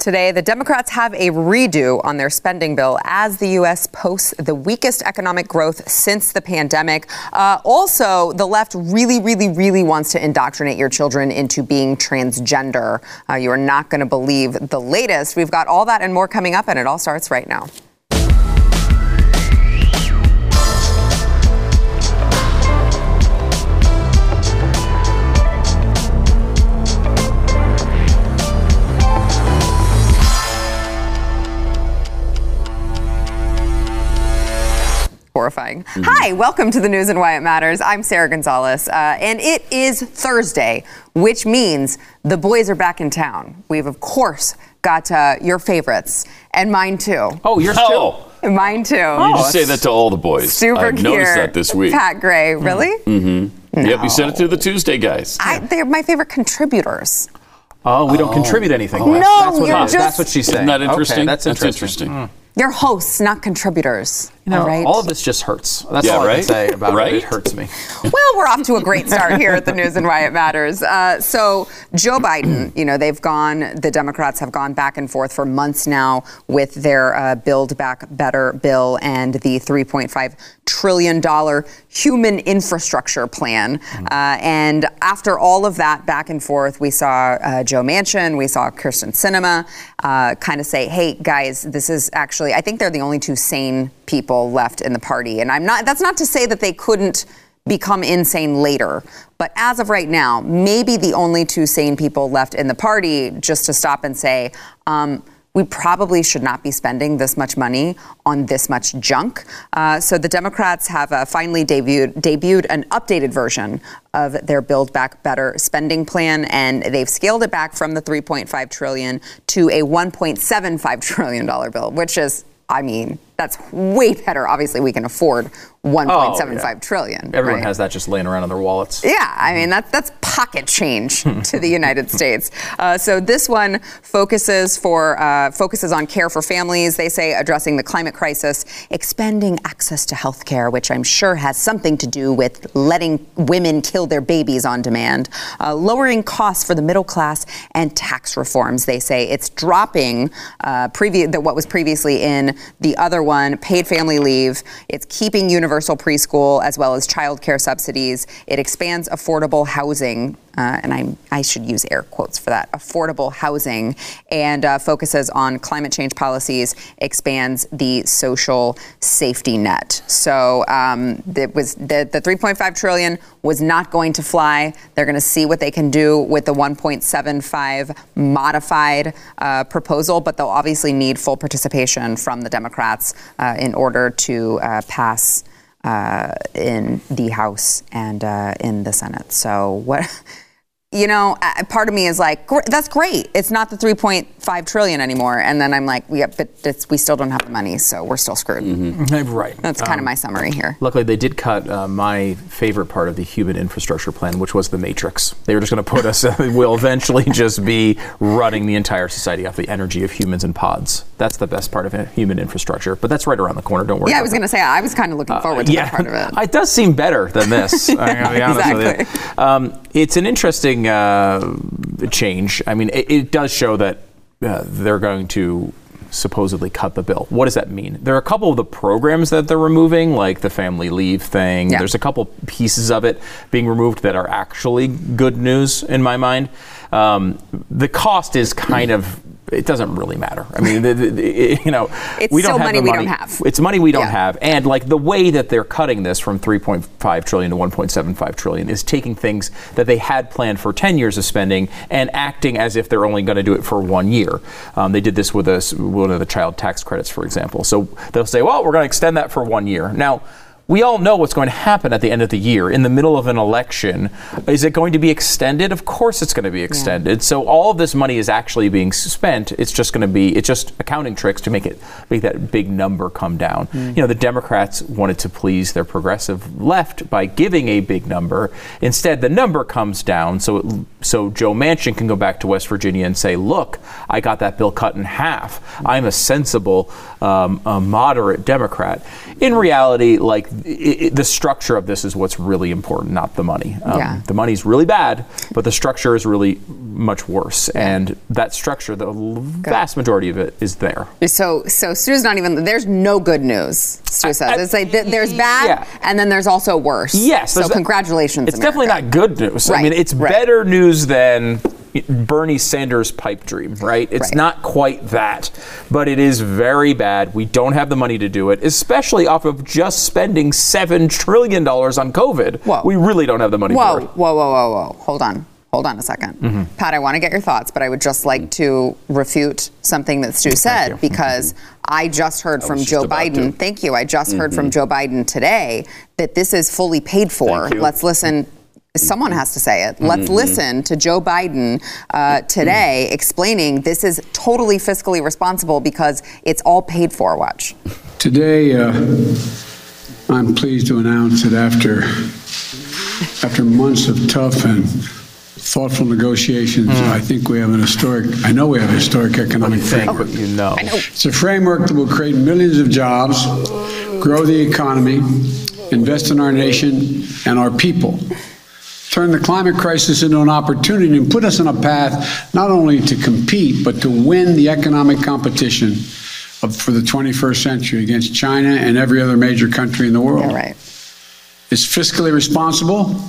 Today, the Democrats have a redo on their spending bill as the U.S. posts the weakest economic growth since the pandemic. Uh, also, the left really, really, really wants to indoctrinate your children into being transgender. Uh, you are not going to believe the latest. We've got all that and more coming up, and it all starts right now. Horrifying. Mm-hmm. Hi, welcome to the news and why it matters. I'm Sara Gonzales, uh, and it is Thursday, which means the boys are back in town. We've, of course, got uh, your favorites and mine too. Oh, yours oh. too. Mine too. Oh, you just say that to all the boys. Super I've cute. noticed that this week. Pat Gray, really? Mm-hmm. No. Yep, we sent it to the Tuesday guys. I, they're my favorite contributors. Oh, we don't oh. contribute anything. Oh, no, that's, what, you're just, that's what she's saying. Isn't that interesting? Okay, that's interesting. That's interesting. Mm. They're hosts, not contributors. You know, all, right? all of this just hurts. That's yeah, all right? I can say about right? it. It hurts me. Well, we're off to a great start here at the News and Why It Matters. Uh, so, Joe Biden, you know, they've gone, the Democrats have gone back and forth for months now with their uh, Build Back Better bill and the $3.5 trillion human infrastructure plan. Mm-hmm. Uh, and after all of that back and forth, we saw uh, Joe Manchin, we saw Kyrsten Sinema uh, kind of say, hey, guys, this is actually, I think they're the only two sane people left in the party. And I'm not, that's not to say that they couldn't become insane later. But as of right now, maybe the only two sane people left in the party just to stop and say, um, we probably should not be spending this much money on this much junk. Uh, so the Democrats have uh, finally debuted, debuted an updated version of their Build Back Better spending plan, and they've scaled it back from the 3.5 trillion to a 1.75 trillion dollar bill, which is, I mean, that's way better. Obviously, we can afford 1.75 oh, yeah. trillion. Everyone right? has that just laying around in their wallets. Yeah, I mean that's that's pocket change to the United States. Uh, so this one focuses for uh, focuses on care for families. They say addressing the climate crisis, expanding access to health care, which I'm sure has something to do with letting women kill their babies on demand, uh, lowering costs for the middle class, and tax reforms. They say it's dropping uh, previ- the, what was previously in the other one, paid family leave. It's keeping universal preschool as well as child care subsidies. It expands affordable housing uh, and I, I should use air quotes for that, affordable housing, and uh, focuses on climate change policies, expands the social safety net. So um, it was the, the 3.5 trillion was not going to fly. They're going to see what they can do with the 1.75 modified uh, proposal, but they'll obviously need full participation from the Democrats uh, in order to uh, pass uh, in the House and uh, in the Senate. So what? You know, part of me is like, that's great. It's not the 3.5 trillion anymore, and then I'm like, yeah, but we still don't have the money, so we're still screwed. Mm-hmm. Right. That's kind um, of my summary here. Luckily, they did cut uh, my favorite part of the human infrastructure plan, which was the matrix. They were just going to put us. we'll eventually just be running the entire society off the energy of humans and pods. That's the best part of human infrastructure, but that's right around the corner. Don't worry. Yeah, I was going to say I was kind of looking uh, forward uh, to yeah, that part of it. It does seem better than this. exactly. Um, it's an interesting uh, change. I mean, it, it does show that uh, they're going to supposedly cut the bill. What does that mean? There are a couple of the programs that they're removing, like the family leave thing. Yeah. There's a couple pieces of it being removed that are actually good news in my mind. Um, the cost is kind of it doesn't really matter. I mean, the, the, the, you know, it's we don't have money, money we don't have. It's money we don't yeah. have, and like the way that they're cutting this from 3.5 trillion to 1.75 trillion is taking things that they had planned for 10 years of spending and acting as if they're only going to do it for one year. Um, they did this with a, one of the child tax credits, for example. So they'll say, well, we're going to extend that for one year. Now we all know what's going to happen at the end of the year in the middle of an election. Is it going to be extended? Of course, it's going to be extended. So all of this money is actually being spent. It's just going to be it's just accounting tricks to make it make that big number come down. You know, the Democrats wanted to please their progressive left by giving a big number. Instead, the number comes down so it, so Joe Manchin can go back to West Virginia and say, "Look, I got that bill cut in half. I'm a sensible, um, a moderate Democrat." In reality, like i i the structure of this is what's really important, not the money. Um, Yeah. The money's really bad, but the structure is really much worse. And that structure, the vast majority of it, is there. So, so Stu's not even. There's no good news. Stu says it's like th- there's bad, Yeah. and then there's also worse. Yes. So congratulations. It's definitely not good news. I mean, it's right. better news than Bernie Sanders' pipe dream, right? It's Right. not quite that, but it is very bad. We don't have the money to do it, especially off of just spending seven trillion dollars on COVID. Whoa. We really don't have the money Whoa, for it. whoa, whoa, whoa, whoa. Hold on. Hold on a 2nd Mm-hmm. Pat, I want to get your thoughts, but I would just like to refute something that Stu said you. because I just heard from Joe Biden. Mm-hmm. Thank you. I just heard from Joe Biden today that this is fully paid for. Let's listen. Someone has to say it. Let's Mm-hmm. listen to Joe Biden uh, today explaining this is totally fiscally responsible because it's all paid for. Watch. Today, uh, I'm pleased to announce that after, after months of tough and thoughtful negotiations, I think we have an historic, I know we have a historic economic framework. what you know. It's a framework that will create millions of jobs, grow the economy, invest in our nation and our people, turn the climate crisis into an opportunity and put us on a path not only to compete, but to win the economic competition of, for the 21st century against China and every other major country in the world. Yeah, right. It's fiscally responsible.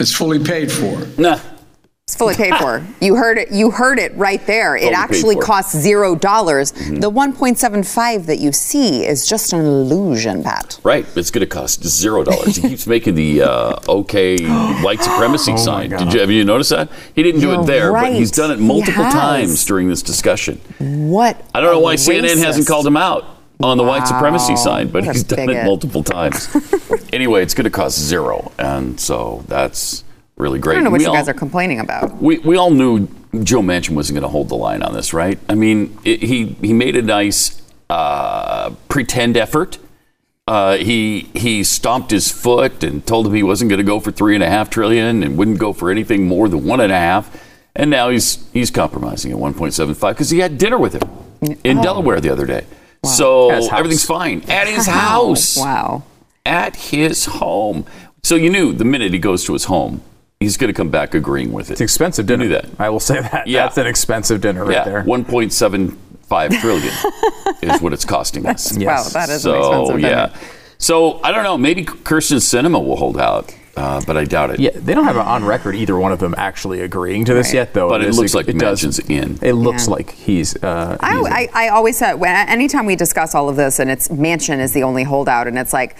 It's fully paid for. Nah. It's fully paid for. You heard it. You heard it right there. It Fully paid actually costs zero dollars. Mm-hmm. The 1.75 that you see is just an illusion, Pat. Right, it's going to cost zero dollars. He keeps making the uh, okay white supremacy sign. Did you have you noticed that? He didn't do Oh You're it there, but he's done it multiple times during this discussion. What? I don't know a why CNN hasn't called him out on the white supremacy Wow. sign, but What a he's done it multiple times. anyway, it's going to cost zero, and so that's really great. I don't know what We you all- guys are complaining about. we, we all knew Joe Manchin wasn't going to hold the line on this, right? I mean, it, he he made a nice uh, pretend effort. Uh, he he stomped his foot and told him he wasn't going to go for three and a half trillion and wouldn't go for anything more than one and a half. And now he's he's compromising at 1.75 because he had dinner with him in Delaware the other day. So his house. everything's fine at his house Wow. at his home. So you knew the minute he goes to his home, he's going to come back agreeing with it. It's expensive You dinner. knew that. I will say that. Yeah. That's an expensive dinner right yeah, there. 1.75 trillion is what it's costing us. Wow, that is an so expensive dinner. yeah. So I don't know. Maybe Kyrsten Sinema will hold out, uh, but I doubt it. Yeah, they don't have it on record either one of them actually agreeing to this Right. yet, though. But it is- looks like does- in. It looks Yeah. like he's. Uh, he's. I, I, I always said when anytime we discuss all of this and it's Manchin is the only holdout and it's like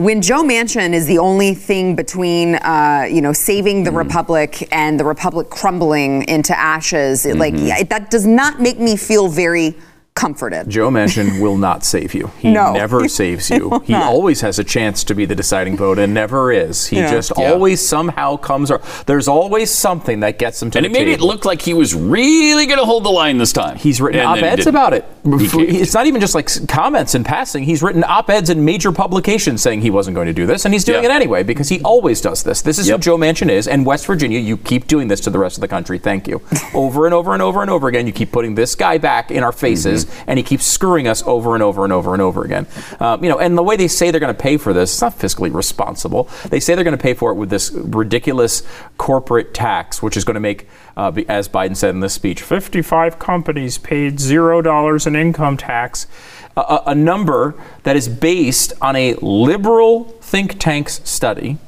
when Joe Manchin is the only thing between uh, you know saving the republic and the republic crumbling into ashes it, like yeah, that does not make me feel very comforted. Joe Manchin will not save you. He No. never saves you. He always has a chance to be the deciding vote and never is. He Yeah. just Yeah. always somehow comes. Or, there's always something that gets him to And the it made it look like he was really going to hold the line this time. He's written And op-eds about it. It's not even just like comments in passing. He's written op-eds in major publications saying he wasn't going to do this, and he's doing Yeah. it anyway because he always does this. This is Yep. who Joe Manchin is, and West Virginia, you keep doing this to the rest of the country. Thank you. over and over and over and over again, you keep putting this guy back in our faces, Mm-hmm. and he keeps screwing us over and over and over and over again. Um, you know, and the way they say they're going to pay for this, it's not fiscally responsible. They say they're going to pay for it with this ridiculous corporate tax, which is going to make, uh, as Biden said in this speech, 55 companies paid zero dollars in income tax. A, a- a number that is based on a liberal think tank's study.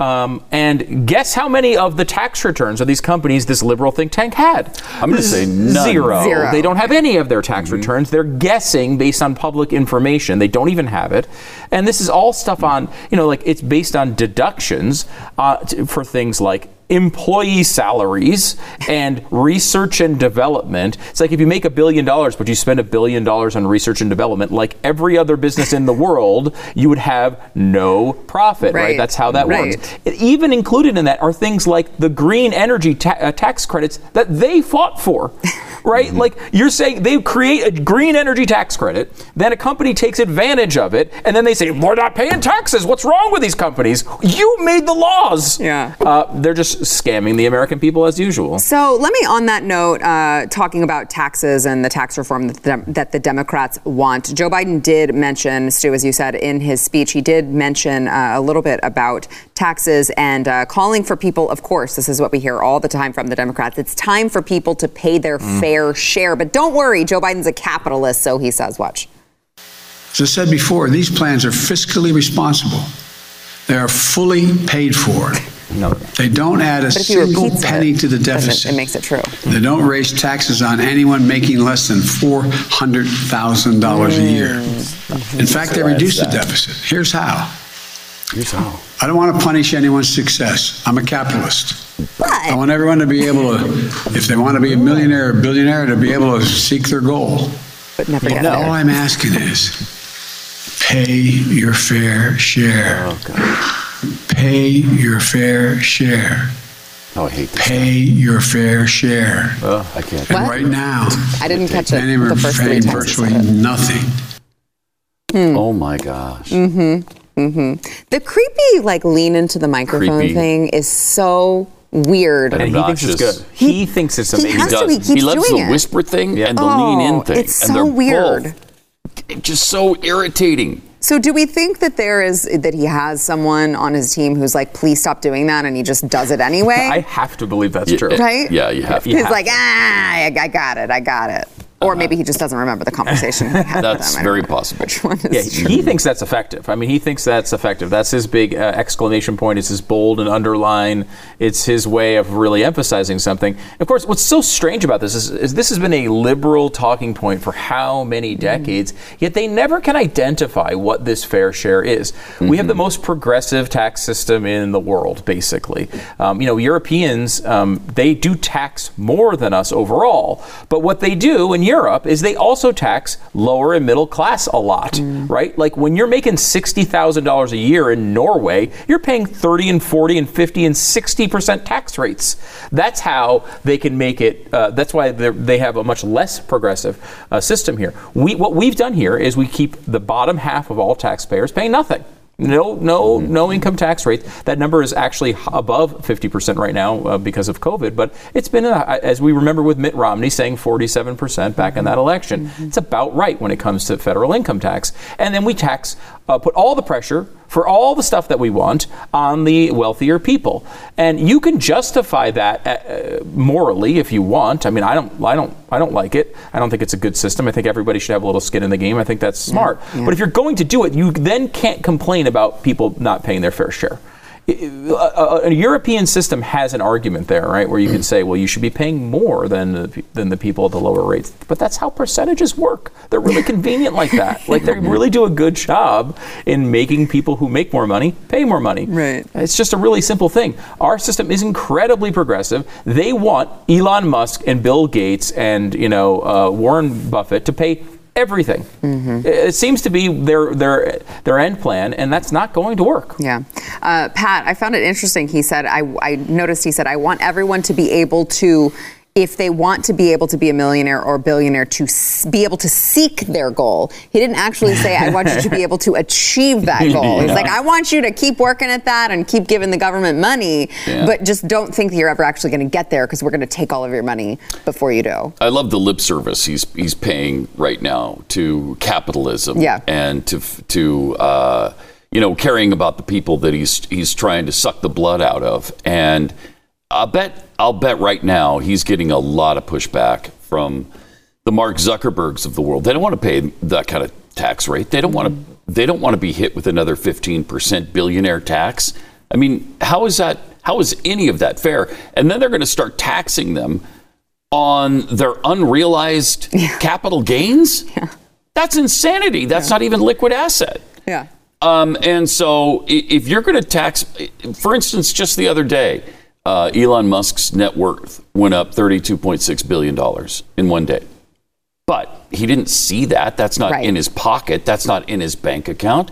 Um, and guess how many of the tax returns of these companies this liberal think tank had? I'm gonna say none. Zero. Zero. They don't have any of their tax Mm-hmm. returns. They're guessing based on public information. They don't even have it. And this is all stuff on, you know, like it's based on deductions uh, t- for things like employee salaries and research and development. It's like if you make a billion dollars, but you spend a billion dollars on research and development, like every other business in the world, you would have no profit, right? Right. That's how that Right. works. It- even included in that are things like the green energy ta- uh, tax credits that they fought for. Right? Mm-hmm. Like you're saying they create a green energy tax credit, then a company takes advantage of it, and then they say, We're not paying taxes. What's wrong with these companies? You made the laws. Yeah. Uh, they're just scamming the American people as usual. So let me, on that note, uh, talking about taxes and the tax reform that the, that the Democrats want. Joe Biden did mention, Stu, as you said in his speech, he did mention uh, a little bit about taxes and uh, calling for people. Of course, this is what we hear all the time from the Democrats. It's time for people to pay their fair share. But don't worry, Joe Biden's a capitalist, so he says, watch. As I said before, these plans are fiscally responsible. They are fully paid for. No. They don't add a But if he single penny it, to the then it- deficit. it makes it true. They don't raise taxes on anyone making less than $400,000 a year. Mm-hmm. In fact, they reduce the deficit. Here's how. Here's how. I don't want to punish anyone's success. I'm a capitalist. I want everyone to be able to, if they want to be a millionaire or billionaire, to be able to seek their goal. but never get All. I'm asking is pay your fair share. Oh, pay your fair share. Oh, I hate this. Pay your fair share. Oh, I can't. And What? right now, I didn't catch it many the first three paying virtually said it. nothing. Hmm. Oh my gosh. Mm-hmm. The creepy, like, lean into the microphone Creepy. thing is so weird. And And he thinks it's good. He, thinks it's he amazing. has to does. be- keeps he loves doing the it. whisper thing Yeah. and the lean in Oh, thing. it's and so they're weird. both just so irritating. So, do we think that there is that he has someone on his team who's like, please stop doing that, and he just does it anyway? I have to believe that's Yeah, true. right? Yeah, you have to. He's Yeah. like, ah, I, I got it, I got it. Or maybe he just doesn't remember the conversation. he had with That's them. Very possible. Which one Yeah, is he thinks that's effective. I mean, he thinks that's effective. That's his big uh, exclamation point. It's his bold and underline. It's his way of really emphasizing something. Of course, what's so strange about this is, is this has been a liberal talking point for how many decades, yet they never can identify what this fair share is. We have the most progressive tax system in the world, basically. Um, you know, Europeans, um, they do tax more than us overall, but what they do in Europe is they also tax lower and middle class a lot, right? Like when you're making $60,000 a year in Norway, you're paying 30 and 40 and 50 and 60% tax rates. That's how they can make it, uh, that's why they have a much less progressive uh, system here. We, what we've done here is we keep the bottom half of all taxpayers paying nothing. No, no, no income tax rate. That number is actually above 50% right now uh, because of COVID. But it's been, uh, as we remember with Mitt Romney saying 47% back in that election. It's about right when it comes to federal income tax. And then we tax, uh, put all the pressure for all the stuff that we want on the wealthier people. And you can justify that uh, morally if you want. I mean, I don't, I don't, I don't like it. I don't think it's a good system. I think everybody should have a little skin in the game. I think that's smart. But if you're going to do it, you then can't complain about people not paying their fair share. A- a European system has an argument there, right, where you can say, well, you should be paying more than the, than the people at the lower rates. But that's how percentages work. They're really convenient like that. Like they really do a good job in making people who make more money pay more money. Right. It's just a really simple thing. Our system is incredibly progressive. They want Elon Musk and Bill Gates and you know uh, Warren Buffett to pay everything. Mm-hmm. It it seems to be their their their end plan, and that's not going to work. Yeah. Uh, Pat, I found it interesting. He said, I, I noticed he said, I want everyone to be able to, if they want to be able to be a millionaire or billionaire, to s- be able to seek their goal. He didn't actually say, I want you to be able to achieve that goal. He's like, I want you to keep working at that and keep giving the government money, Yeah. but just don't think that you're ever actually going to get there because we're going to take all of your money before you do. I love the lip service he's he's paying right now to capitalism. Yeah. And to to uh, you know caring about the people that he's he's trying to suck the blood out of. And I bet I'll bet right now he's getting a lot of pushback from the Mark Zuckerbergs of the world. They don't want to pay that kind of tax rate. They don't want to they don't want to be hit with another 15% billionaire tax. I mean, how is that how is any of that fair? And then they're going to start taxing them on their unrealized capital gains? Yeah. That's insanity. That's not even liquid asset. Yeah. Um, and so if you're going to tax, for instance, just the other day, uh, Elon Musk's net worth went up $32.6 billion in one day. But he didn't see that. That's not Right. in his pocket. That's not in his bank account.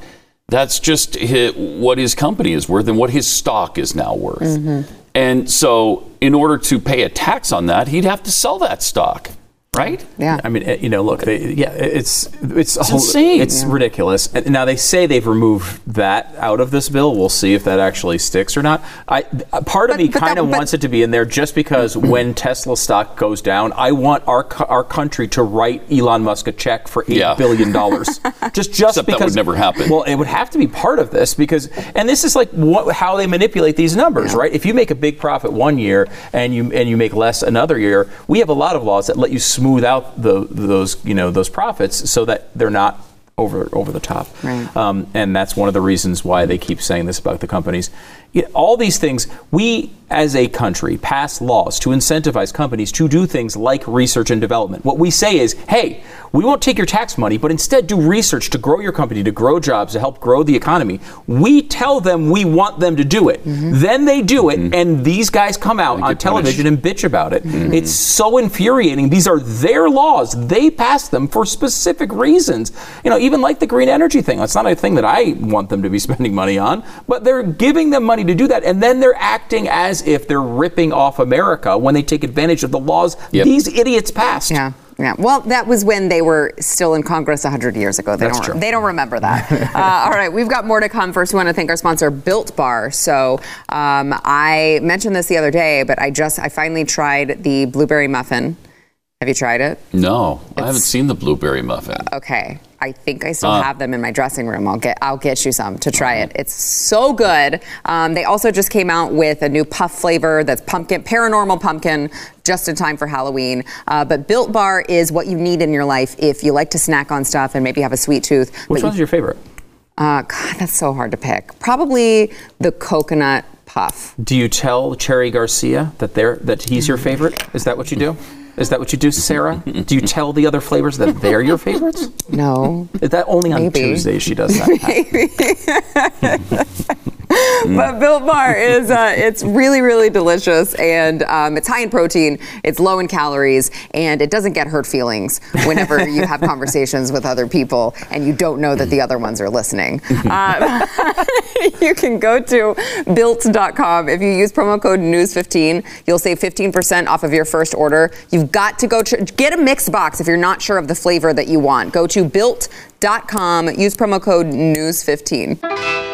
That's just hi what his company is worth and what his stock is now worth. And so, in order to pay a tax on that, he'd have to sell that stock, right? Yeah. I mean, eh, you know, look, they, yeah, it's it's, a whole- insane. It's ridiculous. And now they say they've removed that out of this bill. We'll see if that actually sticks or not. I a part of me kind of wants it to be in there just because when Tesla stock goes down, I want our our country to write Elon Musk a check for eight Yeah. billion dollars. just just Except that because would never happen. Well, it would have to be part of this because, and this is like what, how they manipulate these numbers, right? If you make a big profit one year and you and you make less another year, we have a lot of laws that let you smooth out the, those you know those profits so that they're not over over the top. Right. Um, and that's one of the reasons why they keep saying this about the companies. You know, all these things, we as a country pass laws to incentivize companies to do things like research and development. What we say is, hey, we won't take your tax money, but instead do research to grow your company, to grow jobs, to help grow the economy. We tell them we want them to do it. Mm-hmm. Then they do it, mm-hmm. and these guys come out on get television and bitch about it. Mm-hmm. It's so infuriating. These are their laws. They pass them for specific reasons. You know, even like the green energy thing. That's not a thing that I want them to be spending money on, but they're giving them money to do that, and then they're acting as if they're ripping off America when they take advantage of the laws Yep. these idiots passed. Yeah. Yeah. Well, that was when they were still in Congress 100 years ago. They That's don't. true. They don't remember that. uh, all right, we've got more to come. First, we want to thank our sponsor, Built Bar. So, um, I mentioned this the other day, but I just I finally tried the blueberry muffin. Have you tried it? No, I haven't seen the blueberry muffin. Okay. I think I still Ah. have them in my dressing room. I'll get I'll get you some to try it. It's so good. Um, they also just came out with a new puff flavor that's pumpkin, paranormal pumpkin, just in time for Halloween. Uh, but Built Bar is what you need in your life if you like to snack on stuff and maybe have a sweet tooth. Which but one's your favorite? uh, God, that's so hard to pick. Probably the coconut puff. Do you tell Cherry Garcia that they're that he's your favorite? Is that what you do? Is that what you do, Sarah? Do you tell the other flavors that they're your favorites? No. Is that only on Maybe. Tuesdays she does that? But Built Bar is uh, it's really really delicious and um, it's high in protein, it's low in calories, and it doesn't get hurt feelings whenever you have conversations with other people and you don't know that the other ones are listening. Uh, you can go to built.com. If you use promo code News15, you'll save 15% off of your first order. You've got to go get a mixed box if you're not sure of the flavor that you want. Go to built.com. Use promo code News15.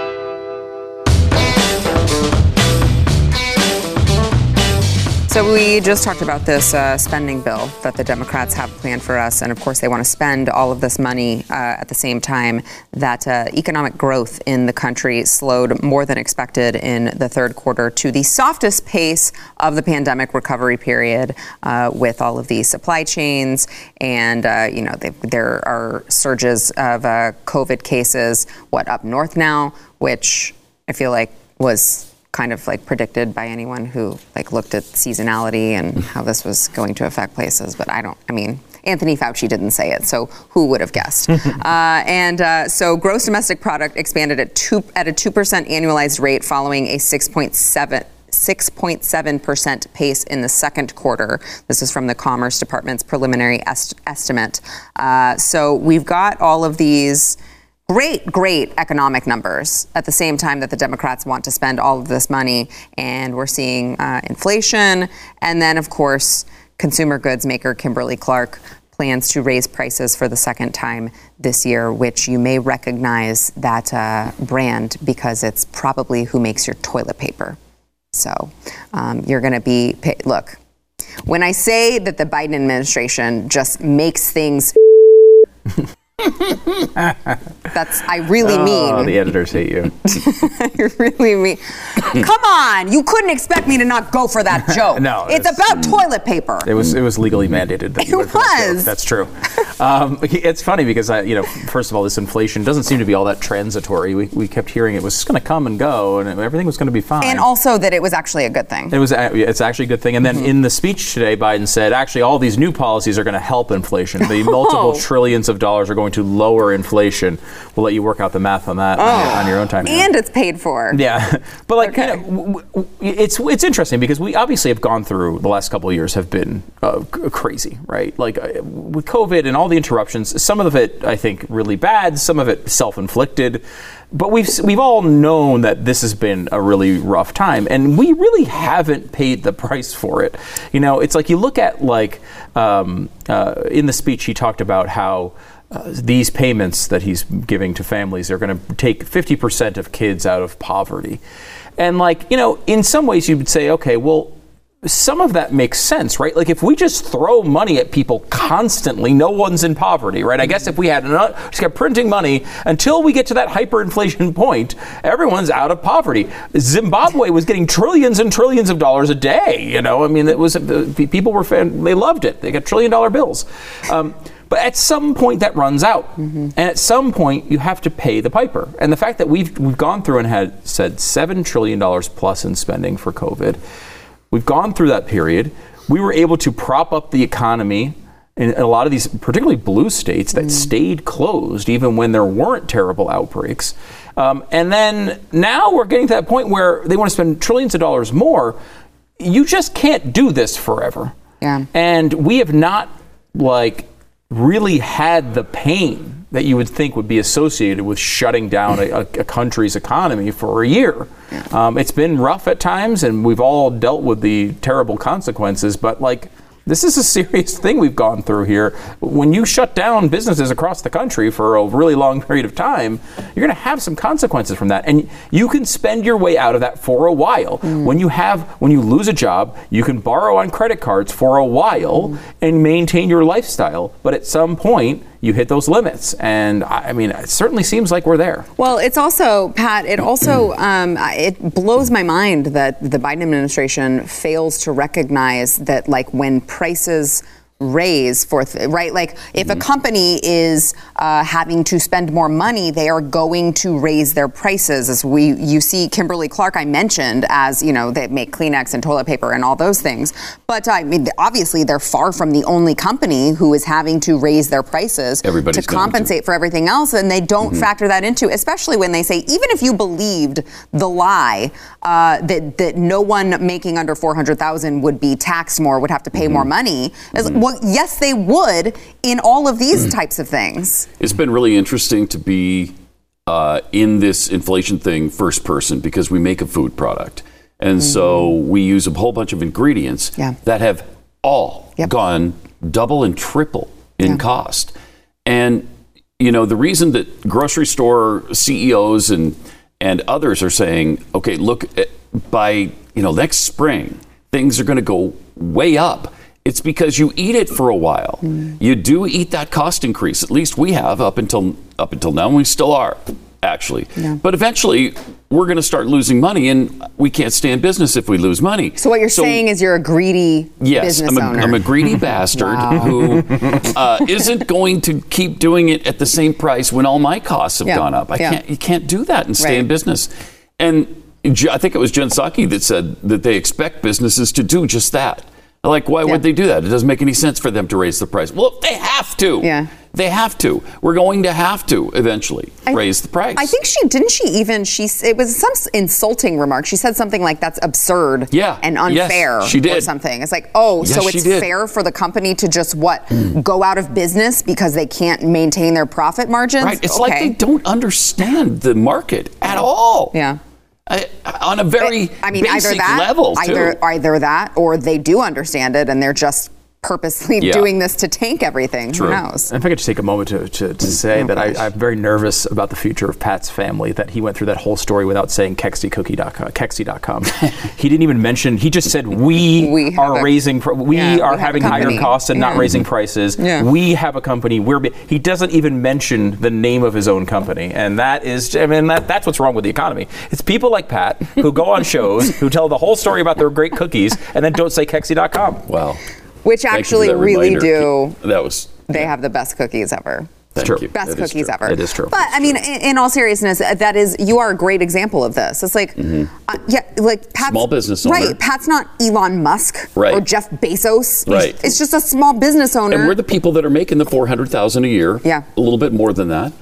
So we just talked about this uh, spending bill that the Democrats have planned for us, and of course they want to spend all of this money uh, at the same time that uh, economic growth in the country slowed more than expected in the third quarter to the softest pace of the pandemic recovery period, uh, with all of these supply chains and uh, you know there are surges of uh, COVID cases. What up north now, which I feel like was kind of like predicted by anyone who like looked at seasonality and how this was going to affect places. But I don't. I mean, Anthony Fauci didn't say it, so who would have guessed? uh, and uh, so, gross domestic product expanded at two at a two percent annualized rate, following a six point seven. 6.7% pace in the second quarter. This is from the Commerce Department's preliminary est- estimate. Uh, so we've got all of these great, great economic numbers at the same time that the Democrats want to spend all of this money. And we're seeing uh, inflation. And then, of course, consumer goods maker Kimberly Clark plans to raise prices for the second time this year, which you may recognize that uh, brand because it's probably who makes your toilet paper. So um, you're going to be, look, when I say that the Biden administration just makes things that's I really Oh, mean. the editors hate you. I really mean. Come on, you couldn't expect me to not go for that joke. No, it's it's- about toilet paper. It was it was legally mandated. That It went for that joke. was. That's true. Um, it's funny because I, you know, first of all, this inflation doesn't seem to be all that transitory. We, we kept hearing it was just going to come and go, and everything was going to be fine. and also that it was actually a good thing. It was. It's actually a good thing. And then in the speech today, Biden said, actually, all these new policies are going to help inflation. The multiple Oh. trillions of dollars are going to lower inflation, we'll let you work out the math on that on, your, on your own time. And it's paid for. Yeah, but like Okay. you know, w- w- it's it's interesting because we obviously have gone through the last couple of years have been uh, c- crazy, right? Like uh, with COVID and all the interruptions. Some of it I think really bad, some of it self-inflicted. But we've we've all known that this has been a really rough time, and we really haven't paid the price for it. You know, it's like you look at like um, uh, in the speech he talked about how uh, these payments that he's giving to families are going to take 50% of kids out of poverty. And, like, you know, in some ways you would say, okay, well, some of that makes sense, right? Like if we just throw money at people constantly, no one's in poverty, right? I guess if we had enough, just kept printing money until we get to that hyperinflation point, everyone's out of poverty. Zimbabwe was getting trillions and trillions of dollars a day. You know, I mean, it was people were they loved it. They got trillion dollar bills. Um, but at some point that runs out, and at some point you have to pay the piper. And the fact that we've we've gone through and had said seven trillion dollars plus in spending for COVID. We've gone through that period. We were able to prop up the economy in a lot of these, particularly blue states, that stayed closed even when there weren't terrible outbreaks. Um, and then now we're getting to that point where they want to spend trillions of dollars more. You just can't do this forever. Yeah. And we have not, like, really had the pain that you would think would be associated with shutting down a, a, country's economy for a year. Um, it's been rough at times, and we've all dealt with the terrible consequences. But like, this is a serious thing we've gone through here. When you shut down businesses across the country for a really long period of time, you're going to have some consequences from that, and you can spend your way out of that for a while. Mm. When you have, when you lose a job, you can borrow on credit cards for a while mm. and maintain your lifestyle. But at some point, you hit those limits, and I I mean, it certainly seems like we're there. Well, it's also Pat. It also um, it blows my mind that the Biden administration fails to recognize that, like, when prices raise for th- right? Like if a company is uh, having to spend more money they are going to raise their prices as we you see kimberly clark i mentioned as you know they make kleenex and toilet paper and all those things. But i mean obviously they're far from the only company who is having to raise their prices Everybody's to going to. compensate for everything else, and they don't factor that into, especially when they say, even if you believed the lie uh, that that no one making under four hundred thousand would be taxed more, would have to pay more money. It's like, Well, yes, they would in all of these types of things. It's been really interesting to be uh, in this inflation thing first person because we make a food product. And so we use a whole bunch of ingredients Yeah. that have all Yep. gone double and triple in Yeah. cost. And, you know, the reason that grocery store CEOs and, and others are saying, okay, look, eh, by, you know, next spring, things are going to go way up. It's because you eat it for a while. You do eat that cost increase. At least we have up until up until now. and We still are actually. But eventually, we're going to start losing money, and we can't stay in business if we lose money. So what you're saying is you're a greedy Yes, business I'm a. I'm a greedy bastard who uh, isn't going to keep doing it at the same price when all my costs have Yeah, gone up. I yeah. can't. You can't do that and stay Right. in business. And I think it was Jen Psaki that said that they expect businesses to do just that. Like, why Yeah. would they do that? It doesn't make any sense for them to raise the price. Well, they have to. Yeah. They have to. We're going to have to eventually I- raise the price. I think she didn't. She even she it was some insulting remark. She said something like that's absurd Yeah. and unfair. Yes, she or did. something. It's like oh, Yes, so it's fair for the company to just what go out of business because they can't maintain their profit margins. Right. It's okay. like they don't understand the market at all. Yeah. On a very I mean, either basic that, level too. either either that, or they do understand it and they're just purposely Yeah. doing this to tank everything. True. Who knows? And if I could just take a moment to, to, to say Oh, that gosh. I, I'm very nervous about the future of Pat's family, that he went through that whole story without saying kexicookie.com. Kexi.com. he didn't even mention, he just said, we, We are a- raising, pr- we Yeah, are have a having higher costs and not raising prices. Yeah. We have a company. We're, bi-" he doesn't even mention the name of his own company. And that is, I mean, that, that's what's wrong with the economy. It's people like Pat who go on shows, who tell the whole story about their great cookies, and then don't say kexi.com. Wow. Which Thank actually really do. That was. They have the best cookies ever. Thank true. you. best That is cookies true. ever. It is true. But I mean, in, in all seriousness, uh, that is you are a great example of this. It's like, uh, yeah, like Pat's, Mm-hmm. Small business owner. right? Pat's not Elon Musk Right. or Jeff Bezos. Right. It's just a small business owner. And we're the people that are making the four hundred thousand a year. Yeah. A little bit more than that.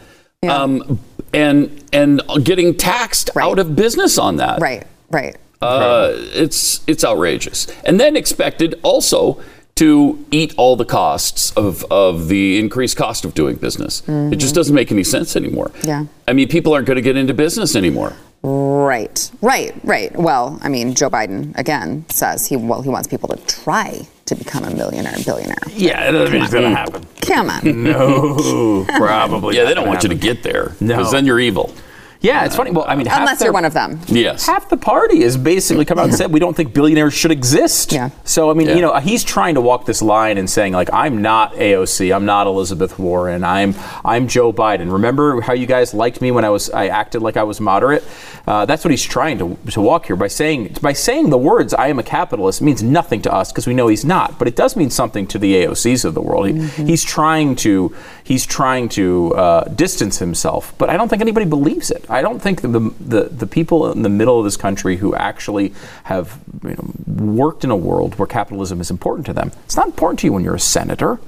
um, and and getting taxed Right. out of business on that. Right, right. Uh, it's it's outrageous, and then expected also to eat all the costs of, of the increased cost of doing business. It just doesn't make any sense anymore. Mm-hmm. Yeah. I mean, people aren't going to get into business anymore. Right, right, right. Well, I mean, Joe Biden again says he well he wants people to try to become a millionaire and billionaire. Yeah, it doesn't mean it's going to happen. Come on. No, probably. Yeah, they don't gonna want you to get there No. because then you're evil. Yeah, it's funny. Well, I mean, Unless their- you're one of them. Yes. Half the party has basically come out and said we don't think billionaires should exist. Yeah. So I mean, Yeah. you know, he's trying to walk this line and saying like, I'm not AOC, I'm not Elizabeth Warren, I'm I'm Joe Biden. Remember how you guys liked me when I was I acted like I was moderate? Uh, that's what he's trying to, to walk here by saying by saying the words "I am a capitalist" means nothing to us because we know he's not, but it does mean something to the AOCs of the world. Mm-hmm. He's trying to he's trying to uh, distance himself, but I don't think anybody believes it. I don't think the, the the people in the middle of this country who actually have you know, worked in a world where capitalism is important to them. It's not important to you when you're a senator.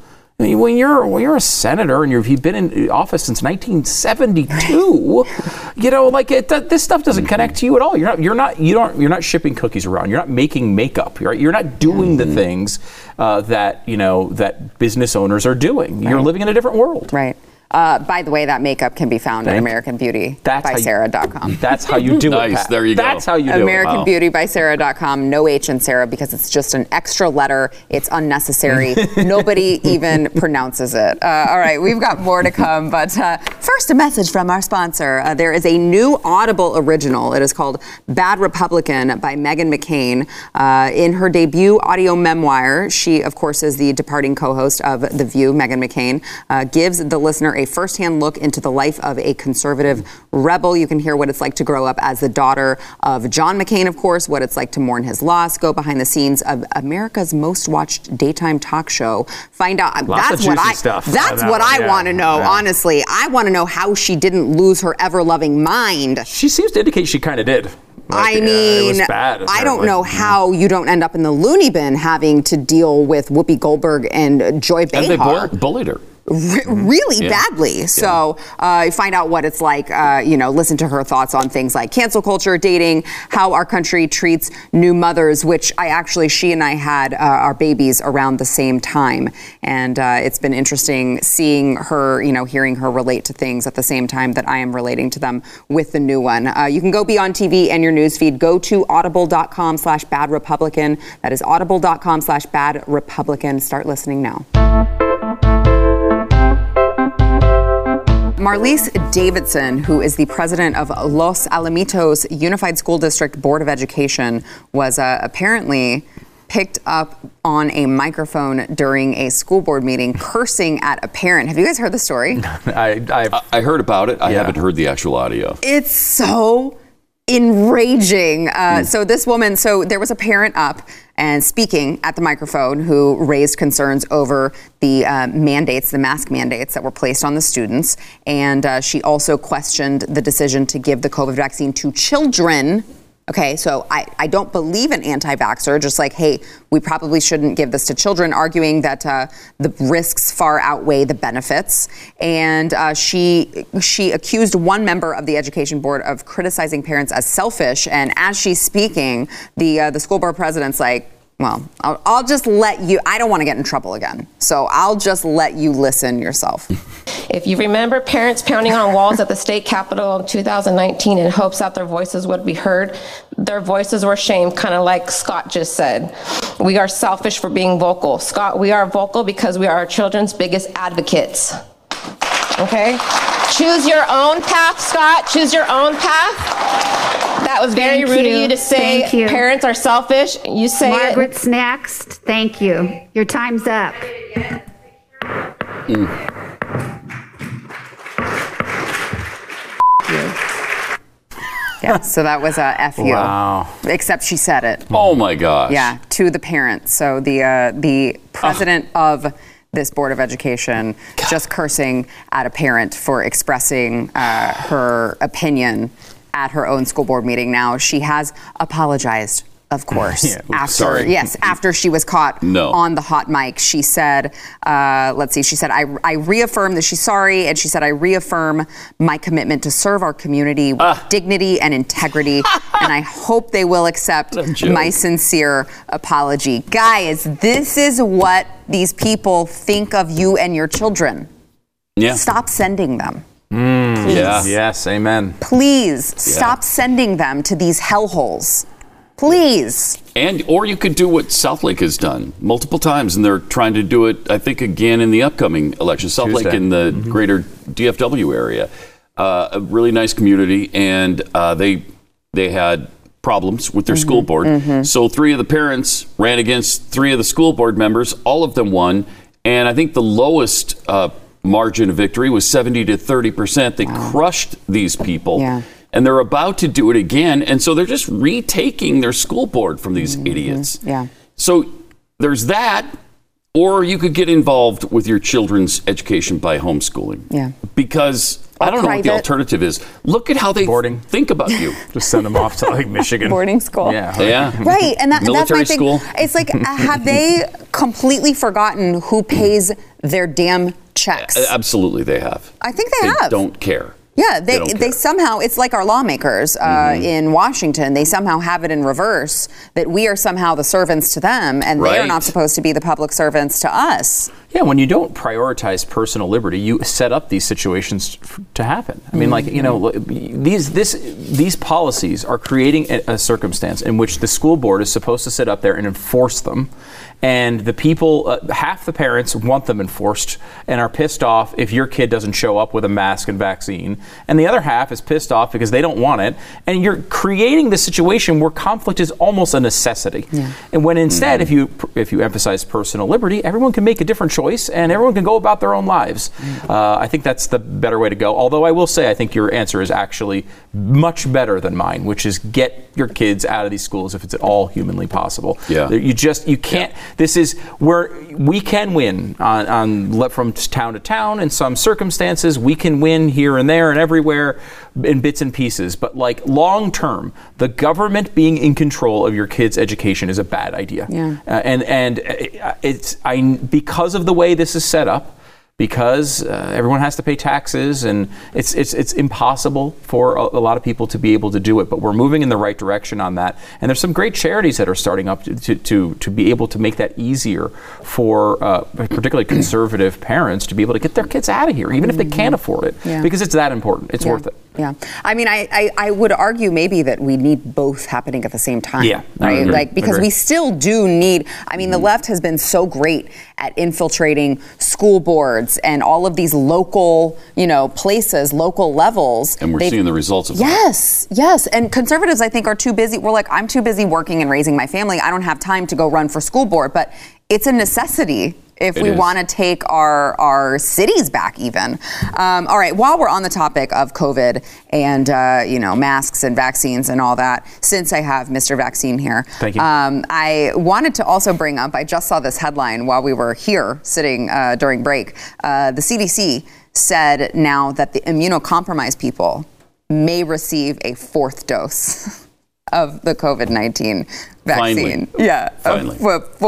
I mean, when you're when you're a senator and you've been in office since 1972, you know, like it, th- this stuff doesn't connect to you at all. You're not you're not you don't you're not shipping cookies around. You're not making makeup. You're you're not doing the things uh, that you know that business owners are doing. You're living in a different world. Right. Uh, by the way, that makeup can be found at Thank- AmericanBeauty by how you- Sara.com. That's how you do it. Nice, there you go. That's how you do American it. Beauty by No H in Sara because it's just an extra letter. It's unnecessary. Nobody even pronounces it. Uh, all right, we've got more to come. But uh, first, a message from our sponsor. Uh, there is a new Audible original. It is called Bad Republican by Meghan McCain. Uh, in her debut audio memoir, she, of course, is the departing co host of The View, Meghan McCain, uh, gives the listener a firsthand look into the life of a conservative rebel. You can hear what it's like to grow up as the daughter of John McCain, of course, what it's like to mourn his loss, go behind the scenes of America's most watched daytime talk show. Find out. Lots that's of what juicy I. stuff That's that what one, I yeah. want to know. Yeah. Honestly, I want to know how she didn't lose her ever-loving mind. She seems to indicate she kind of did. Like, I uh, mean, was bad. I don't know how you don't end up in the loony bin having to deal with Whoopi Goldberg and Joy Behar. And they bull- bullied her. Re- really Yeah. badly. So uh, find out what it's like. Uh, you know, listen to her thoughts on things like cancel culture, dating, how our country treats new mothers. Which I actually, she and I had uh, our babies around the same time, and uh, it's been interesting seeing her. You know, hearing her relate to things at the same time that I am relating to them with the new one. Uh, you can go beyond TV and your newsfeed. Go to audible.com/slash bad republican. That is audible.com/slash bad republican. Start listening now. Marlys Davidson, who is the president of Los Alamitos Unified School District Board of Education, was uh, apparently picked up on a microphone during a school board meeting cursing at a parent. Have you guys heard the story? I, I, I heard about it. I Yeah. haven't heard the actual audio. It's so enraging. Uh, So this woman, so there was a parent up and speaking at the microphone who raised concerns over the uh, mandates, the mask mandates that were placed on the students, and uh, she also questioned the decision to give the COVID vaccine to children. Okay, so I, I don't believe an anti-vaxxer, just like, hey, we probably shouldn't give this to children, arguing that uh, the risks far outweigh the benefits. And uh, she she accused one member of the education board of criticizing parents as selfish. And as she's speaking, the uh, the school board president's like, well, I'll, I'll just let you. I don't want to get in trouble again, so I'll just let you listen yourself. If you remember parents pounding on walls at the state capitol in 2019 in hopes that their voices would be heard, their voices were shamed, kind of like Scott just said. We are selfish for being vocal. Scott, we are vocal because we are our children's biggest advocates. Okay? Choose your own path, Scott. Choose your own path. That was very Thank rude of you. you to say Thank you. parents are selfish. You say it. Margaret's next. Thank you. Your time's up. Yeah, so that was a F you. Wow. Except she said it. Oh my gosh. Yeah, to the parents. So the uh, the president of this board of education just cursing at a parent for expressing uh, her opinion at her own school board meeting. Now she has apologized of course, Yeah, oops, after sorry. yes, after she was caught No. on the hot mic, she said, uh, "Let's see." She said, "I I reaffirm that she's sorry," and she said, "I reaffirm my commitment to serve our community with Ah. dignity and integrity, and I hope they will accept my sincere apology." Guys, this is what these people think of you and your children. Yeah. Stop sending them. Yeah. Yes, amen. Please stop sending them to these hellholes. Please. And or you could do what Southlake has done multiple times, and they're trying to do it. I think again in the upcoming election. Southlake Tuesday. in the greater DFW area, uh, a really nice community, and uh, they they had problems with their school board. So three of the parents ran against three of the school board members. All of them won, and I think the lowest uh, margin of victory was seventy to thirty percent. They crushed these people Yeah. And they're about to do it again. And so they're just retaking their school board from these idiots. Mm-hmm. Yeah. So there's that. Or you could get involved with your children's education by homeschooling. Yeah. Because I don't know what the alternative is. Look at how they Boarding. think about you. Just send them off to like Michigan. Boarding school. Yeah. yeah. Right, and that, that's Military my thing. school. It's like, uh, have they completely forgotten who pays their damn checks? Absolutely, they have. I think they They have. don't care. Yeah, they, they. Mm-hmm. somehow, it's like our lawmakers uh, in Washington. They somehow have it in reverse that we are somehow the servants to them and they are not supposed to be the public servants to us. Yeah, when you don't prioritize personal liberty, you set up these situations f- to happen. I mean, like you know, these this these policies are creating a, a circumstance in which the school board is supposed to sit up there and enforce them, and the people, uh, half the parents want them enforced and are pissed off if your kid doesn't show up with a mask and vaccine, and the other half is pissed off because they don't want it, and you're creating this situation where conflict is almost a necessity. And when instead, if you if you emphasize personal liberty, everyone can make a different choice and everyone can go about their own lives. Uh, I think that's the better way to go. Although I will say, I think your answer is actually much better than mine, which is get your kids out of these schools if it's at all humanly possible. Yeah. You just you can't. This is where we can win on, on from town to town. In some circumstances, we can win here and there and everywhere in bits and pieces. But like long term, the government being in control of your kids' education is a bad idea. Yeah. Uh, and and uh, it's I because of the way this is set up. Because uh, everyone has to pay taxes, and it's it's it's impossible for a, a lot of people to be able to do it. But we're moving in the right direction on that, and there's some great charities that are starting up to to, to, to be able to make that easier for uh, particularly conservative parents to be able to get their kids out of here, even if they can't afford it, Yeah. because it's that important. It's Yeah. worth it. Yeah. I mean, I, I, I would argue maybe that we need both happening at the same time. Yeah, Right? Like, because we still do need, I mean, the mm-hmm. left has been so great at infiltrating school boards and all of these local, you know, places, local levels. And we're They've- seeing the results of that. Yes, yes. And conservatives, I think, are too busy. We're like, I'm too busy working and raising my family. I don't have time to go run for school board. But it's a necessity if It we want to take our, our cities back, even. Um, all right, while we're on the topic of COVID and, uh, you know, masks and vaccines and all that, since I have Mr. Vaccine here, Thank you. Um, I wanted to also bring up, I just saw this headline while we were here sitting uh, during break. Uh, the CDC said now that the immunocompromised people may receive a fourth dose of the COVID 19 vaccine. Finally. Yeah. Finally. fourth,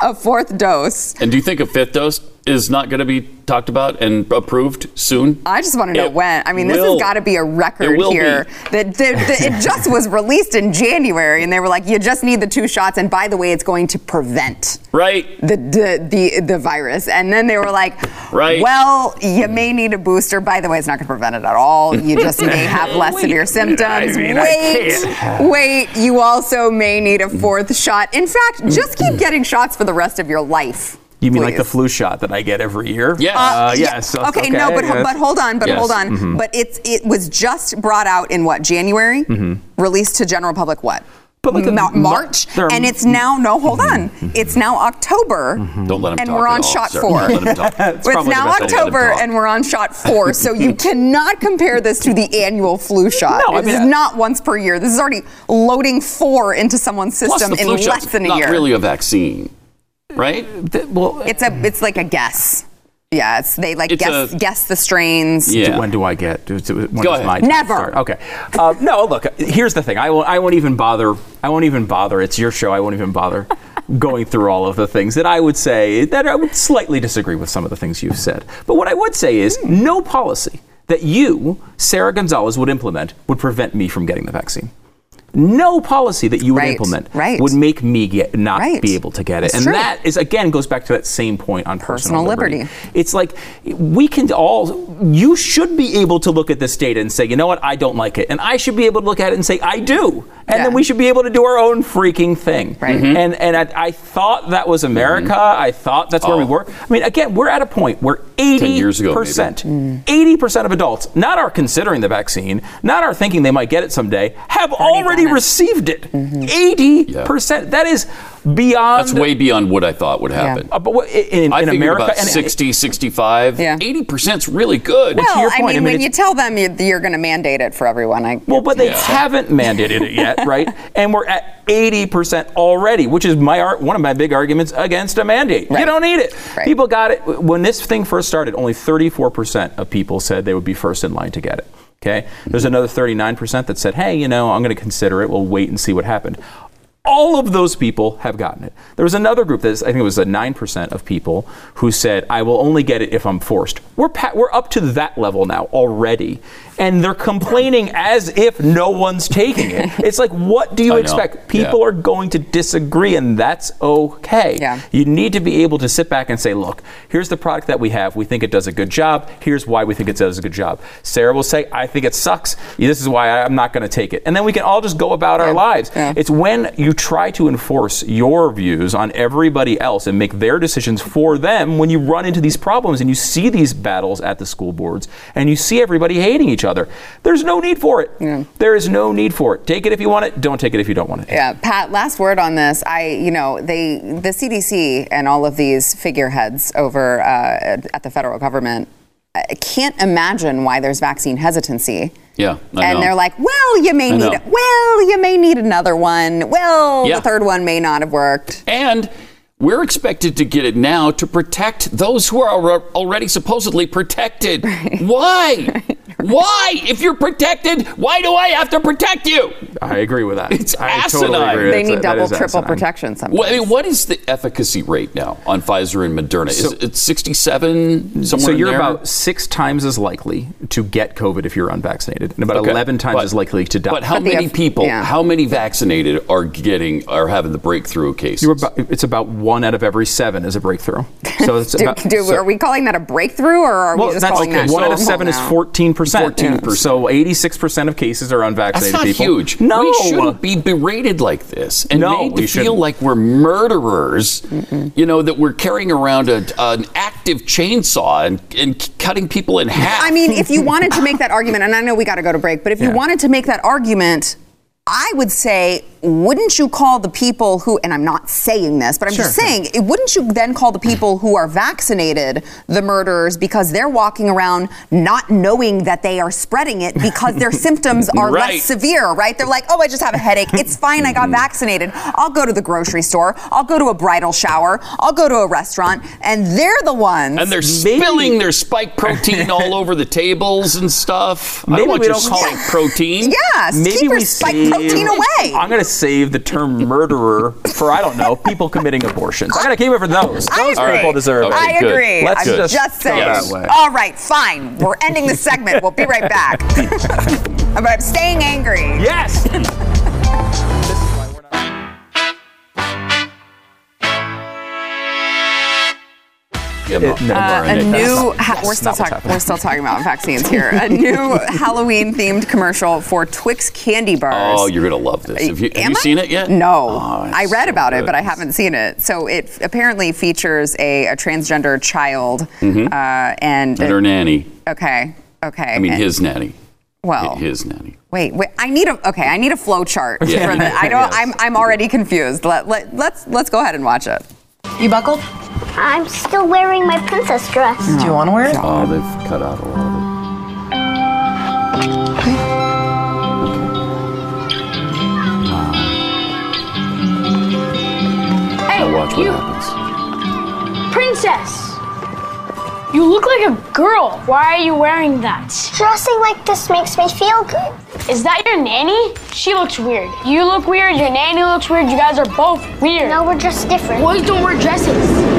a fourth dose. And do you think a fifth dose is not going to be talked about and approved soon? I just want to know It when. I mean, this will. has got to be a record here. That, that, that it just was released in January, and they were like, "You just need the two shots." And by the way, it's going to prevent Right. the the the, the virus. And then they were like, Right. Well, you may need a booster. By the way, it's not going to prevent it at all. You just may have less severe symptoms. mean, wait, wait. You also may need a fourth shot. In fact, just keep getting shots for the rest of your life. You mean like the flu shot that I get every year? Yes. Uh, uh Yeah, yes. Okay, no, but yes. but hold on, but Yes. hold on. Mm-hmm. But it's it was just brought out in what January, mm-hmm. released to general public what? But like Ma- March, there are- and it's now no. Hold on, mm-hmm. it's now October, Don't let him and talk we're at on all, shot sir. four. Don't let him talk. It's it's now the best. Don't let him October, and we're on shot four. So you cannot compare this to the annual flu shot. No, I this is I- not once per year. This is already loading four into someone's system in less than a not year. Not really a vaccine, right? Th- well, It's a it's like a guess. Yeah, it's, they like It's guess a- guess the strains. Yeah. When do I get? do- do- When Go does ahead. my Never. start? Okay. Uh, no, look. Here's the thing. I won't. I won't even bother. I won't even bother. It's your show. I won't even bother going through all of the things that I would say that I would slightly disagree with some of the things you've said. But what I would say is no policy that you, Sara Gonzales, would implement would prevent me from getting the vaccine. No policy that you would Right, implement right. would make me get not Right. be able to get it. It's and true. that is again goes back to that same point on personal, Personal liberty. It's like we can all, you should be able to look at this data and say, you know what, I don't like it. And I should be able to look at it and say, I do. And Yeah. then we should be able to do our own freaking thing. Right. Mm-hmm. Mhm. And, and I, I thought that was America. I thought that's where we Oh. were. I mean, again, we're at a point where 80% years ago, percent, 80% of adults, not are considering the vaccine, not are thinking they might get it someday, have already done it. received it. 80%. That is beyond. That's way beyond what I thought would happen. Uh, but what, in, I in America, about and- 60, 65. Yeah. 80% is really good. Well, your I mean, I mean, when you tell them you- you're going to mandate it for everyone, I Well, but they Yeah. haven't mandated it yet, right? And we're at 80% already, which is my ar- one of my big arguments against a mandate. You don't need it. Right. People got it when this thing first started. Only 34% of people said they would be first in line to get it. Okay, there's another 39% that said, "Hey, you know, I'm going to consider it. We'll wait and see what happened." All of those people have gotten it. There was another group that I think it was a 9% of people who said, I will only get it if I'm forced. We're, pa- we're up to that level now already. And they're complaining as if no one's taking it. It's like, what do you I know. expect? People Yeah. are going to disagree, and that's okay. Yeah. You need to be able to sit back and say, look, here's the product that we have. We think it does a good job. Here's why we think it does a good job. Sara will say, I think it sucks. This is why I'm not going to take it. And then we can all just go about our lives. Yeah. It's when you try to enforce your views on everybody else and make their decisions for them when you run into these problems and you see these battles at the school boards and you see everybody hating each other. There's no need for it. There is no need for it. Take it if you want it. Don't take it if you don't want it. Yeah, Pat. Last word on this. I, you know, they, the CDC, and all of these figureheads over uh, at the federal government, I can't imagine why there's vaccine hesitancy. Yeah, I and know. they're like, well, you may I need it. Well, you may need another one. Well, Yeah. the third one may not have worked. And we're expected to get it now to protect those who are already supposedly protected. Why? Why? If you're protected, why do I have to protect you? I agree with that. It's I asinine. totally agree. They That's- need that double, triple asinine. protection sometimes. Well, I mean, what is the efficacy rate now on Pfizer and Moderna? is it 67 somewhere So you're there? about six times as likely to get COVID if you're unvaccinated, and about Okay, 11 times but- as likely to die. But how But many eff- people? yeah. How many vaccinated are getting are having the breakthrough cases? You're about, it's about one out of every seven is a breakthrough. So it's Do, about, do- so- are we calling that a breakthrough, or are well, we just that's calling that one out of normal seven is 14 percent. 14. So 86 percent of cases are That's unvaccinated not people. huge. No, we shouldn't be berated like this and No, made to feel shouldn't. like we're murderers. You know that we're carrying around a, an active chainsaw and, and cutting people in half. I mean, if you wanted to make that argument, and I know we got to go to break, but if you wanted to make that argument, I would say, wouldn't you call the people who, and I'm not saying this, but I'm just Sure. saying, wouldn't you then call the people who are vaccinated the murderers because they're walking around not knowing that they are spreading it because their symptoms are Right. less severe, right? They're like, oh, I just have a headache. It's fine. I got vaccinated. I'll go to the grocery store. I'll go to a bridal shower. I'll go to a restaurant. And they're the ones. and they're Maybe- spilling their spike protein all over the tables and stuff. I Maybe don't want we your don't call spike protein. Yes, Maybe keep your we spike save- away. I'm going to save the term murderer for I don't know people committing abortions. I'm going to keep it for those. Those agree. people deserve Okay, it. I agree. Let's I'm just just go saying. that way. All right, fine. We're ending the segment. We'll be right back. but I'm staying angry. Yes. Yeah, It- no, no, Uh, a new ha- that's we're still not talking we're still talking about vaccines here. A new Halloween themed commercial for Twix candy bars. Oh, you're gonna love this. Have you, have you seen it yet? No, Oh, I read so about it, but I haven't seen it. So it apparently features a, a transgender child uh, and, Mm-hmm. And her nanny. okay, okay. I mean, his nanny. well, His nanny. Wait, wait. I need a okay. I need a flow chart Yeah. for the. I don't. I'm I'm already confused. Let, let let's let's go ahead and watch it. You buckled? I'm still wearing my princess dress. Do you want to wear it? Oh, they've cut out a lot of it. Hey, Now watch what you, happens. princess. You look like a girl. Why are you wearing that? Dressing like this makes me feel good. Is that your nanny? She looks weird. You look weird. Your nanny looks weird. You guys are both weird. No, we're just different. Boys don't wear dresses.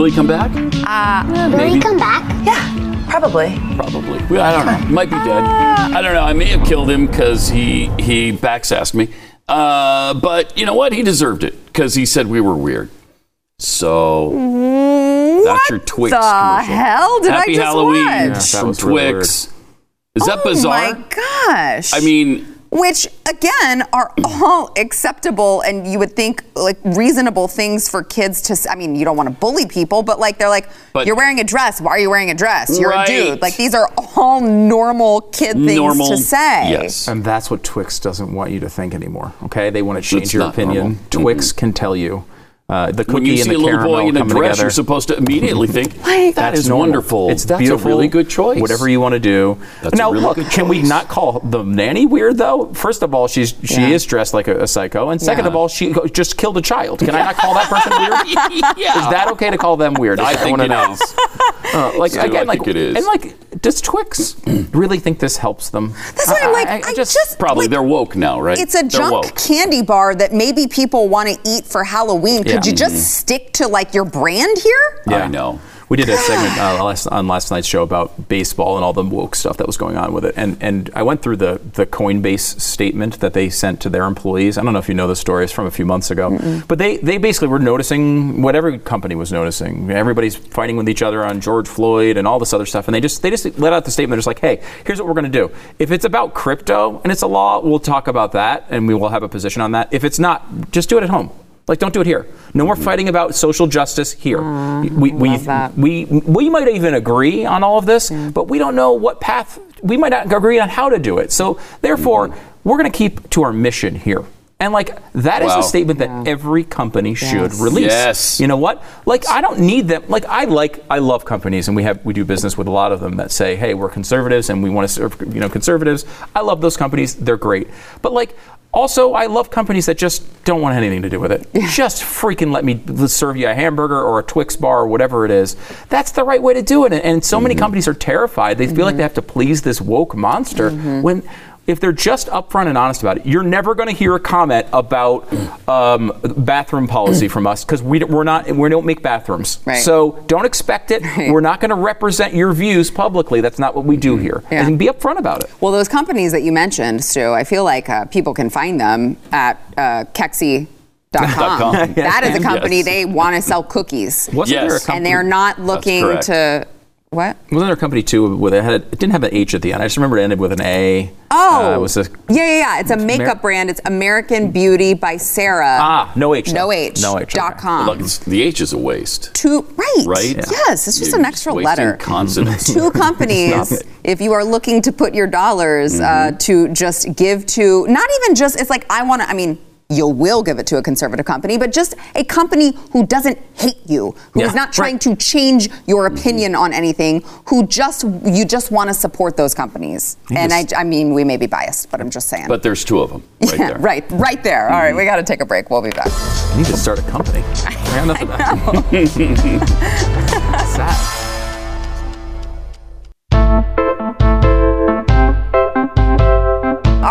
Will he come back? Ah, will he come back? Yeah, probably. Probably. Well, I don't know. He might be dead. I don't know. I may have killed him because he he backsassed me. Uh, but you know what? He deserved it because he said we were weird. So that's your Twix the commercial. hell did I Happy just Halloween watch? Yeah, that from was really Twix. Is that oh bizarre? Oh my gosh! I mean, which again are all acceptable and you would think like reasonable things for kids to s- i mean you don't want to bully people but like they're like But- you're wearing a dress why are you wearing a dress you're Right. a dude like these are all normal kid things normal. to say Yes. And that's what Twix doesn't want you to think anymore. Okay, they want to change It's your not opinion. normal. Twix can tell you. Uh, the cookie when you and see the a little caramel boy in a dress, together. you're supposed to immediately think Like- that That's normal. wonderful. It's That's beautiful. a really good choice. Whatever you want to do. That's a now, really look, good can we not call the nanny weird though? First of all, she's she Yeah. is dressed like a, a psycho, and second Yeah. of all, she just killed a child. Can I not call that person weird? yeah. Is that okay to call them weird? I Is think everyone it else? is. Uh, like Stu, I again, think like it is. and like, does Twix really think this helps them? that's why i'm like i, just, Probably like, they're woke now, right? it's a They're junk woke. candy bar that maybe people want to eat for Halloween. Could Yeah. you just stick to like your brand here? Yeah. I know. We did a segment uh, last, on last night's show about baseball and all the woke stuff that was going on with it, and and I went through the the Coinbase statement that they sent to their employees. I don't know if you know the story; it's from a few months ago, but they they basically were noticing what every company was noticing. Everybody's fighting with each other on George Floyd and all this other stuff, and they just they just let out the statement. They're just like, hey, here's what we're going to do. If it's about crypto and it's a law, we'll talk about that, and we will have a position on that. If it's not, just do it at home. Like, don't do it here. No more fighting about social justice here. Mm, we, we, love that. we, we might even agree on all of this, but we don't know what path, we might not agree on how to do it. So, therefore, mm-hmm. we're going to keep to our mission here. And like that is Wow. a statement that every company should release. Yes. You know what? Like I don't need them. Like I like I love companies and we have we do business with a lot of them that say, "Hey, we're conservatives and we want to serve, you know, conservatives." I love those companies. They're great. But like also, I love companies that just don't want anything to do with it. Just freaking let me serve you a hamburger or a Twix bar or whatever it is. That's the right way to do it. And so many mm-hmm. companies are terrified. They feel like they mm-hmm. have to please this woke monster mm-hmm. when if they're just upfront and honest about it, you're never going to hear a comment about um, bathroom policy from us because we, don't- we're not we don't make bathrooms. Right. So don't expect it. We're not going to represent your views publicly. That's not what we do here. Yeah. And be upfront about it. Well, those companies that you mentioned, Stu, I feel like uh, people can find them at uh, Kexi.com. com. That is a company Yes. they want to sell cookies, Wasn't Yes. there a company? and they're not looking to what? Wasn't there a company too where it had it didn't have an H at the end? I just remember it ended with an A. Oh, Uh, it was a yeah, yeah, yeah. It's a makeup Ameri- brand. It's American Beauty by Sara. ah no H. no H. No H. Dot okay. com. Look, the H is a waste. Two right. Right? Yeah. Yes, it's just You're an extra wasting letter. consonants. Two companies. If you are looking to put your dollars Mm-hmm. uh, to just give to, not even just, it's like I want to. I mean. You will give it to a conservative company, but just a company who doesn't hate you, who is Yeah, not trying right. to change your opinion on anything, who just you just want to support those companies. And I, I mean, we may be biased, but I'm just saying. But there's two of them right yeah, there. right, right there. All right, we mm-hmm. got to take a break. We'll be back. I need to start a company. I got nothing. Sad.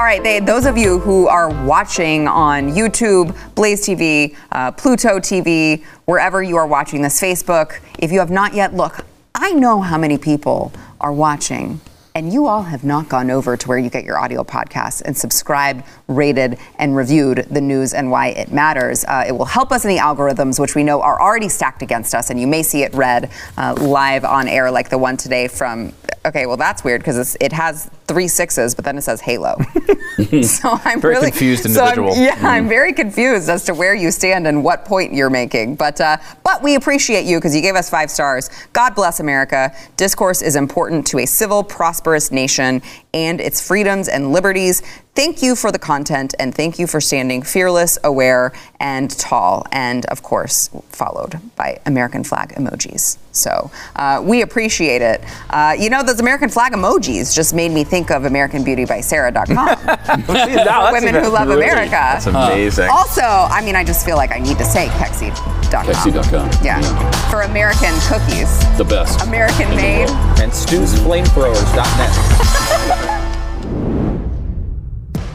Right, they, those of you who are watching on YouTube, Blaze TV, uh, Pluto TV, wherever you are watching this, Facebook, if you have not yet, look, I know how many people are watching. And you all have not gone over to where you get your audio podcasts and subscribed, rated, and reviewed the news and why it matters. Uh, it will help us in the algorithms, which we know are already stacked against us. And you may see it read uh, live on air, like the one today from. Okay, well, that's weird because it has three sixes, but then it says Halo. so I'm Very really confused so I'm- individual. yeah, I'm very confused as to where you stand and what point you're making. But uh, but we appreciate you because you gave us five stars. God bless America. Discourse is important to a civil, prosperous nation and its freedoms and liberties. Thank you for the content and thank you for standing fearless, aware, and tall. And of course, followed by American flag emojis. So uh, we appreciate it. Uh, you know, those American flag emojis just made me think of AmericanBeautyBySara.com. that's women who love really? America. That's amazing. Also, I mean, I just feel like I need to say Kexi.com. Kexi.com. Yeah. For American cookies. The best. American made. And Stu'sFlamethrowers.net.